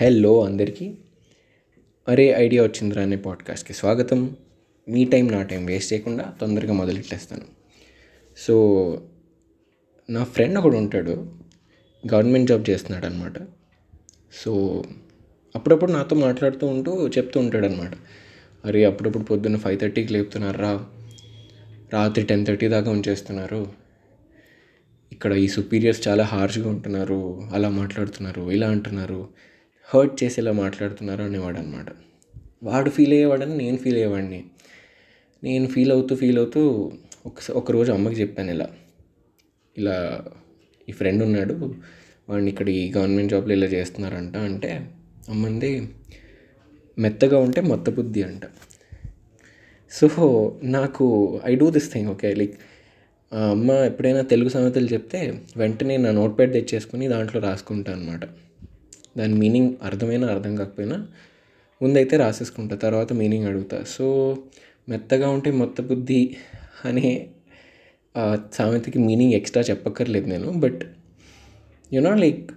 Hello అందరికీ అరే idea వచ్చిందిరా అనే పాడ్కాస్ట్కి స్వాగతం. మీ టైం నా టైం వేస్ట్ చేయకుండా తొందరగా మొదలెట్టేస్తాను. సో నా ఫ్రెండ్ ఒకడు ఉంటాడు గవర్నమెంట్ జాబ్ చేస్తున్నాడు అనమాట సో అప్పుడప్పుడు నాతో మాట్లాడుతూ ఉంటూ చెప్తూ ఉంటాడు అనమాట అరే అప్పుడప్పుడు పొద్దున్న ఫైవ్ థర్టీకి లేపుతున్నారా? రాత్రి టెన్ థర్టీ దాకా ఉంచేస్తున్నారు. ఇక్కడ ఈ సుపీరియర్స్ చాలా హార్ష్గా ఉంటున్నారు. అలా మాట్లాడుతున్నారు ఇలా అంటున్నారు. హర్ట్ చేసేలా మాట్లాడుతున్నారు అనేవాడు అనమాట వాడు ఫీల్ అయ్యేవాడని నేను ఫీల్ అయ్యేవాడిని. నేను ఫీల్ అవుతూ ఫీల్ అవుతూ ఒక ఒకరోజు అమ్మకి చెప్పాను ఇలా. ఇలా ఈ ఫ్రెండ్ ఉన్నాడు వాడిని ఇక్కడ ఈ గవర్నమెంట్ జాబ్లో ఇలా చేస్తున్నారంట అంటే అమ్మంది మెత్తగా ఉంటే మొత్త బుద్ధి అంట. సో నాకు I do this thing okay? Like అమ్మ ఎప్పుడైనా తెలుగు సామెతలు చెప్తే వెంటనే నా నోట్ ప్యాడ్ తెచ్చేసుకుని దాంట్లో రాసుకుంటా అనమాట దాని మీనింగ్ అర్థమైనా అర్థం కాకపోయినా ముందైతే రాసేసుకుంటా తర్వాత మీనింగ్ అడుగుతా. సో మెత్తగా ఉంటే మొత్త బుద్ధి అనే సామెతకి మీనింగ్ ఎక్స్ట్రా చెప్పక్కర్లేదు నేను. బట్ యునో లైక్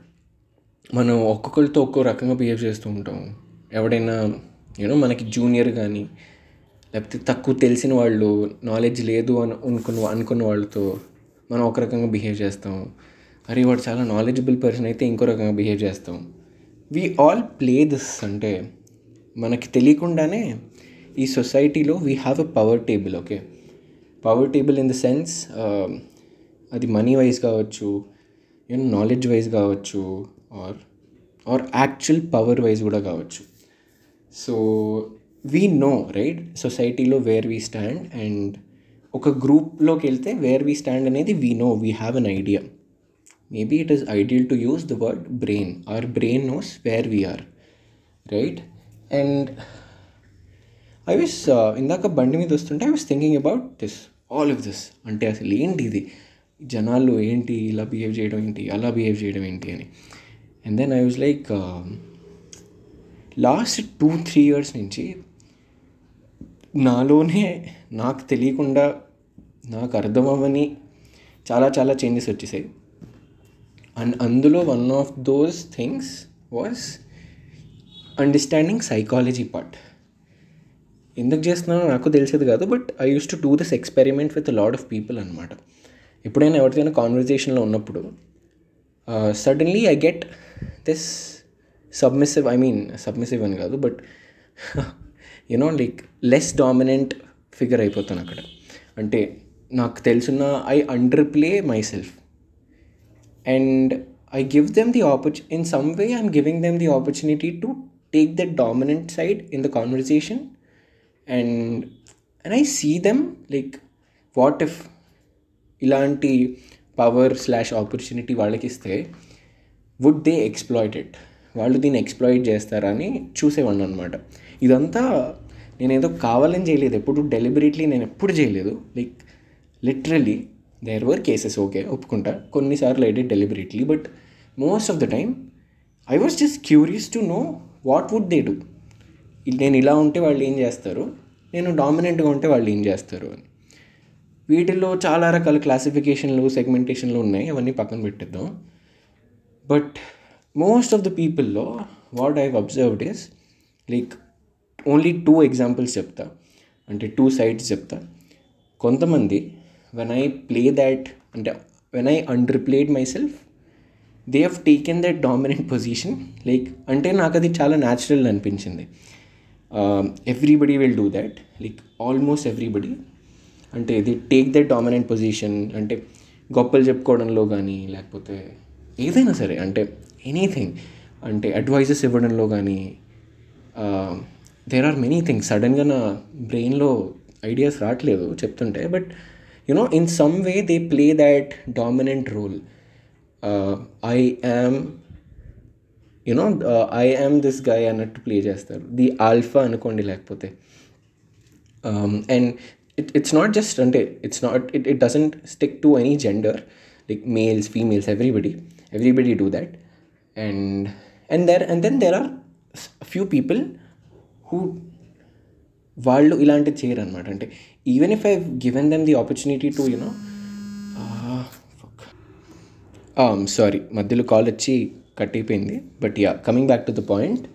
మనం ఒక్కొక్కరితో ఒక్కో రకంగా బిహేవ్ చేస్తూ ఉంటాం. ఎవడైనా యూనో మనకి జూనియర్ కానీ లేకపోతే తక్కువ తెలిసిన వాళ్ళు నాలెడ్జ్ లేదు అని అనుకున్న అనుకున్న వాళ్ళతో మనం ఒక రకంగా బిహేవ్ చేస్తాం. అరే వాడు చాలా నాలెడ్జబుల్ పర్సన్ అయితే ఇంకో రకంగా బిహేవ్ చేస్తాం. వి ఆల్ ప్లే దిస్ అంటే మనకి తెలియకుండానే ఈ సొసైటీలో we have a power table okay power table in the sense అది మనీ వైజ్ కావచ్చు యూనో నాలెడ్జ్ వైజ్ కావచ్చు or or actual power wise కూడా కావచ్చు. సో వీ నో రైట్ సొసైటీలో వేర్ వీ స్టాండ్ అండ్ ఒక గ్రూప్లోకి వెళ్తే వేర్ వీ స్టాండ్ అనేది we know we have an idea maybe it is ideal to use the word brain or brain knows where we are right and I విస్ ఇందాక బండి మీద వస్తుంటే I was thinking about this all of this అంటే అసలు ఏంటి ఇది? జనాలు ఏంటి? ఇలా బిహేవ్ చేయడం ఏంటి? అలా బిహేవ్ చేయడం ఏంటి అని. And then I was like last two three years నుంచి నాలోనే నాకు తెలియకుండా నాకు అర్థమవని చాలా చాలా చేంజెస్ వచ్చేసాయి. అండ్ అందులో one of those things was understanding psychology part ఎందుకు చేస్తున్నానో నాకు తెలిసేది కాదు but I use to do this experiment with lot of people అనమాట ఎప్పుడైనా ఎవరితోనైనా కాన్వర్జేషన్లో ఉన్నప్పుడు suddenly I get this submissive I mean submissive అని కాదు but you know like less dominant figure అయిపోతాను అక్కడ. అంటే నాకు తెలుసున్న I underplay myself and I give them the ఆపర్చు in some way I'm giving them the opportunity to take the dominant side in the conversation and and I see them like what if ఇలాంటి power slash opportunity వాళ్ళకి ఇస్తే would they exploit it వాళ్ళు దీన్ని exploit చేస్తారని చూసేవాడిని అనమాట ఇదంతా నేనేదో కావాలని చేయలేదు ఎప్పుడు డెలిబరేట్లీ నేను ఎప్పుడు చేయలేదు. Like literally there were cases okay ఒప్పుకుంటా. కొన్నిసార్లు I did deliberately but most of the time I was just curious to know what would they do నేను ఇలా ఉంటే వాళ్ళు ఏం చేస్తారు? నేను డామినెంట్గా ఉంటే వాళ్ళు ఏం చేస్తారు అని. వీటిల్లో చాలా రకాల క్లాసిఫికేషన్లు సెగ్మెంటేషన్లు ఉన్నాయి అవన్నీ పక్కన పెట్టిద్దాం. But most of the పీపుల్లో what I observed is like only two examples చెప్తా. అంటే టూ సైడ్స్ చెప్తా. కొంతమంది వెన్ ఐ ప్లే దాట్ అంటే when I underplayed myself they have taken that dominant position like అంటే నాకు అది చాలా న్యాచురల్ అనిపించింది. Everybody will do that like almost everybody అంటే the take that dominant position అంటే గొప్పలు చెప్పుకోవడంలో కానీ లేకపోతే ఏదైనా సరే అంటే ఎనీథింగ్ అంటే అడ్వైజెస్ ఇవ్వడంలో కానీ దేర్ ఆర్ మెనీ థింగ్స్ సడన్గా నా బ్రెయిన్లో ఐడియాస్ రావట్లేదు చెప్తుంటే but you know in some way they play that dominant role I am you know I am this guy అన్నట్టు ప్లే చేస్తారు. ది ఆల్ఫా అనుకోండి లేకపోతే. And it it's not just అంటే it's not it it doesn't stick to any gender like males females everybody everybody do that and and there and then there are few people who వాళ్ళు ఇలాంటివి చేయరు అనమాట అంటే even if I given them the opportunity to you know sorry మధ్యలో call వచ్చి cut అయిపోయింది. But yeah coming back to the point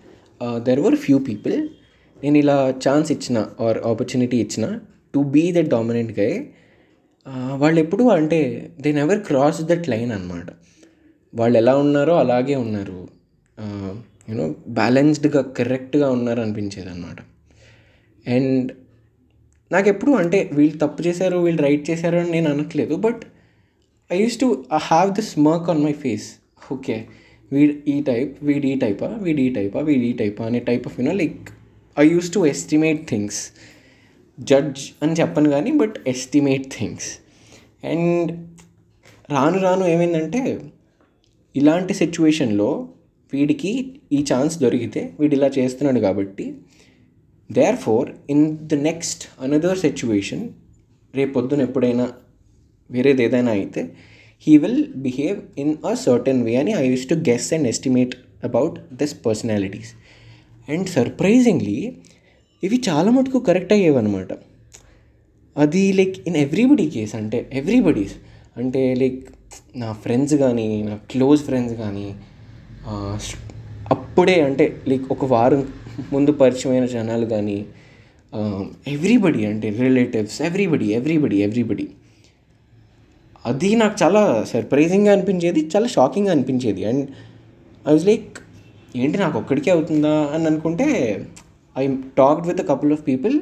there were few people నేను ఇలా ఛాన్స్ ఇచ్చిన ఆర్ ఆపర్చునిటీ ఇచ్చిన to be the dominant guy వాళ్ళు ఎప్పుడు అంటే they never cross that line అనమాట వాళ్ళు ఎలా ఉన్నారో అలాగే ఉన్నారు. Uh, యూనో బ్యాలెన్స్డ్గా కరెక్ట్గా ఉన్నారు అనిపించేది అనమాట అండ్ నాకు ఎప్పుడు అంటే వీళ్ళు తప్పు చేశారు వీళ్ళు రైట్ చేశారు అని నేను అనట్లేదు. But I use to have this smirk on my face. Okay వీడు ఈ టైప్ వీడి ఈ టైపా వీడి ఈ టైపా వీడి ఈ టైపా అనే type of you know like I use to estimate things. Judge అని చెప్పను కానీ బట్ ఎస్టిమేట్ థింగ్స్. అండ్ రాను రాను ఏమైందంటే ఇలాంటి సిచ్యువేషన్లో వీడికి ఈ ఛాన్స్ దొరికితే వీడు ఇలా చేస్తున్నాడు కాబట్టి therefore in the next another situation రేపొద్దున ఎప్పుడైనా వేరేది ఏదైనా అయితే he will behave in a certain way అని I use to guess and estimate about this personalities and surprisingly ఇవి చాలా మటుకు కరెక్ట్ అయ్యేవన్నమాట. అది లైక్ ఇన్ ఎవ్రీబడి కేస్ అంటే ఎవ్రీబడీస్ అంటే లైక్ నా ఫ్రెండ్స్ కానీ నా క్లోజ్ ఫ్రెండ్స్ కానీ అప్పుడే అంటే లైక్ ఒక వారం ముందు పరిచయమైన జనాలు కానీ ఎవ్రీబడి అంటే రిలేటివ్స్ ఎవ్రీబడి ఎవ్రీబడి ఎవ్రీబడి అది నాకు చాలా సర్ప్రైజింగ్గా అనిపించేది చాలా షాకింగ్గా అనిపించేది. అండ్ ఐ వాజ్ లైక్ ఏంటి నాకు ఒక్కడికే అవుతుందా? అని అనుకుంటే I talked with a couple of people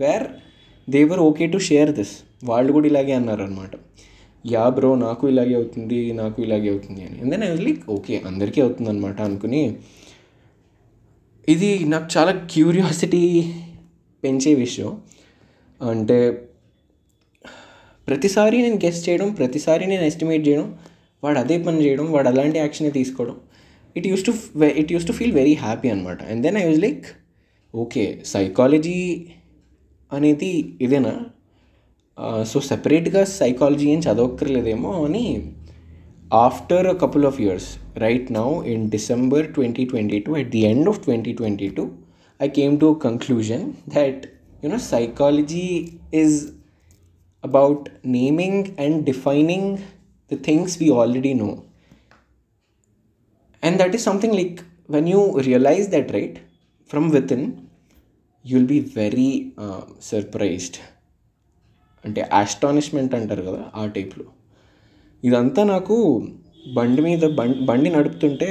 where they were okay to share this వాళ్ళు కూడా ఇలాగే అన్నారు అనమాట యా బ్రో నాకు ఇలాగే అవుతుంది నాకు ఇలాగే అవుతుంది అని. And then I was like okay అందరికీ అవుతుంది అనమాట అనుకుని ఇది నాకు చాలా క్యూరియాసిటీ పెంచే విషయం. అంటే ప్రతిసారి నేను గెస్ట్ చేయడం ప్రతిసారి నేను ఎస్టిమేట్ చేయడం వాడు అదే పని చేయడం వాడు అలాంటి యాక్షన్ తీసుకోవడం it use to it use to feel very happy అనమాట and then I was like okay psychology అనేది ఇదేనా? సో సెపరేట్గా సైకాలజీ ఏం చదవక్కర్లేదేమో అని After a couple of years right now in December twenty twenty two at the end of twenty twenty two I came to conclusion that you know psychology is about naming and defining the things we already know. And that is something like when you realize that, right, from within, you'll be very uh, surprised. అంటే ఆస్టానిష్మెంట్ అంటారు కదా ఆ టైప్లో ఇదంతా నాకు బండి మీద బండి బండి నడుపుతుంటే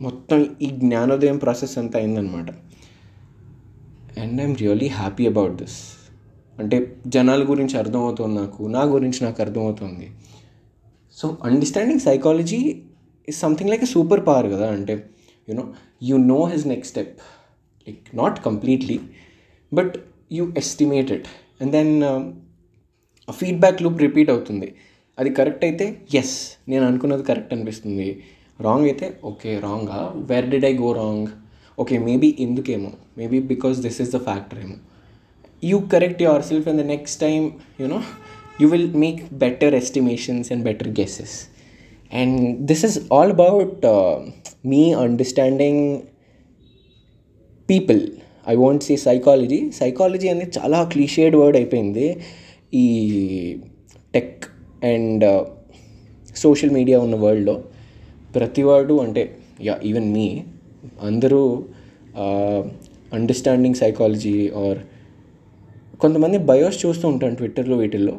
మొత్తం ఈ జ్ఞానోదయం ప్రాసెస్ అంతా అయిందనమాట and I'm really happy about this అంటే జనాల గురించి అర్థమవుతుంది నాకు నా గురించి నాకు అర్థమవుతుంది. So understanding psychology is something like a super power కదా. అంటే you know you know his next step like not completely but you estimate and then feedback loop repeat అవుతుంది. అది కరెక్ట్ అయితే ఎస్ నేను అనుకున్నది కరెక్ట్ అనిపిస్తుంది. రాంగ్ అయితే okay Ranga where did I go wrong okay maybe ఎందుకేమో? Maybe because this is the factor ఏమో. You correct yourself and the next time you know you will make better estimations and better guesses and this is all about me understanding people I want see psychology psychology అనేది చాలా clichéd word అయిపోయింది. ఈ and uh, social media ఉన్న వరల్డ్లో ప్రతివాడు అంటే yeah even మీ అందరూ understanding psychology are కొంతమంది బయోస్ చూస్తూ ఉంటాను ట్విట్టర్లో వీటిల్లో.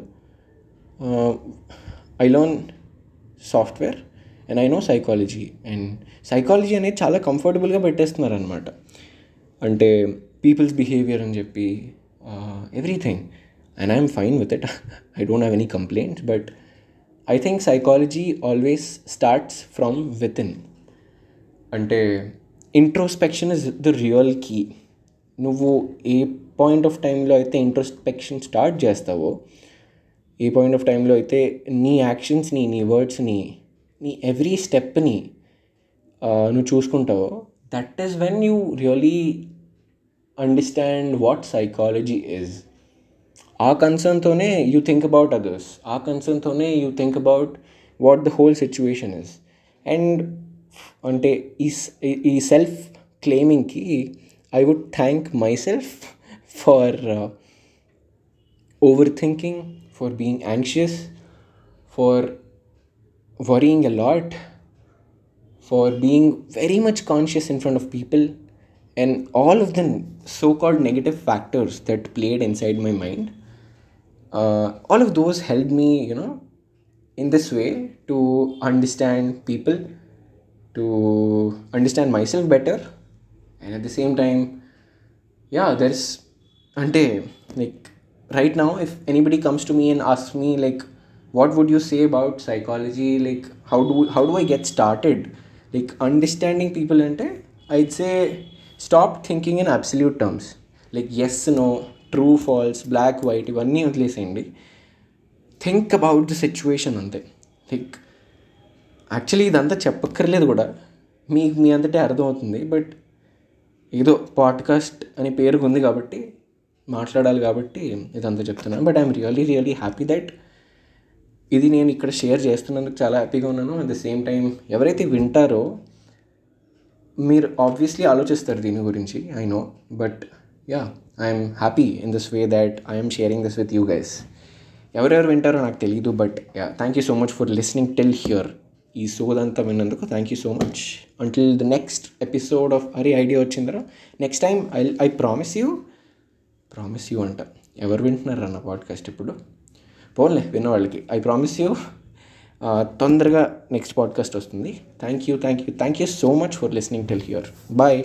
I learn software and I know psychology and psychology అనేది చాలా కంఫర్టబుల్గా పెట్టేస్తున్నారు అనమాట అంటే పీపుల్స్ బిహేవియర్ అని చెప్పి uh, everything and I'm fine with it I don't have any complaints but I think psychology always starts from within అంటే introspection is the real key నువ్వు ఏ పాయింట్ ఆఫ్ టైంలో అయితే ఇంట్రోస్పెక్షన్ స్టార్ట్ చేస్తావో ఏ point of టైంలో అయితే నీ యాక్షన్స్ని నీ వర్డ్స్ని నీ ఎవ్రీ స్టెప్ని నువ్వు చూసుకుంటావో that is when you really understand what psychology is ఆ కన్సర్న్తోనే యూ థింక్ అబౌట్ అదర్స్ ఆ కన్సర్న్తోనే you think about what the whole situation is and అంటే ఈ ఈ self క్లెయిమింగ్కి I would thank myself for uh, overthinking, for being anxious, for worrying a lot, for being very much conscious in front of people and all of the so called negative factors that played inside my mind. Uh, all of those helped me, you know, in this way to understand people, to understand myself better, and at the same time, yeah, there's ante like right now if anybody comes to me and asks me like what would you say about psychology? Like how do how do i get started? Like understanding people ante i'd say stop thinking in absolute terms. Like yes no true false black white ఇవన్నీ వదిలేసేయండి. Think about the situation అంతే. Like actually ఇదంతా చెప్పక్కర్లేదు కూడా. మీకు మీ అంతటే అర్థమవుతుంది. But ఏదో podcast అనే పేరుకు ఉంది కాబట్టి మాట్లాడాలి కాబట్టి ఇదంతా చెప్తున్నాను. But I'm really really happy that ఇది నేను ఇక్కడ షేర్ చేస్తున్నందుకు చాలా హ్యాపీగా ఉన్నాను. అట్ ద సేమ్ టైం ఎవరైతే వింటారో మీరు ఆబ్వియస్లీ ఆలోచిస్తారు దీని గురించి I know but yeah I'm happy in this way that I'm sharing this with you guys ఎవరెవరు వింటారో నాకు తెలియదు but thank you so much for listening till here ఈ సోదంతా విన్నందుకు thank you so much until the next episode of అరే idea వచ్చిందరా next time I I promise you promise you అంట. ఎవరు వింటున్నారు అన్న పాడ్కాస్ట్ ఇప్పుడు? పోన్లే విన్నవాళ్ళకి ఐ ప్రామిస్ యూ తొందరగా నెక్స్ట్ పాడ్కాస్ట్ వస్తుంది. Thank you thank you thank you so much for listening till here bye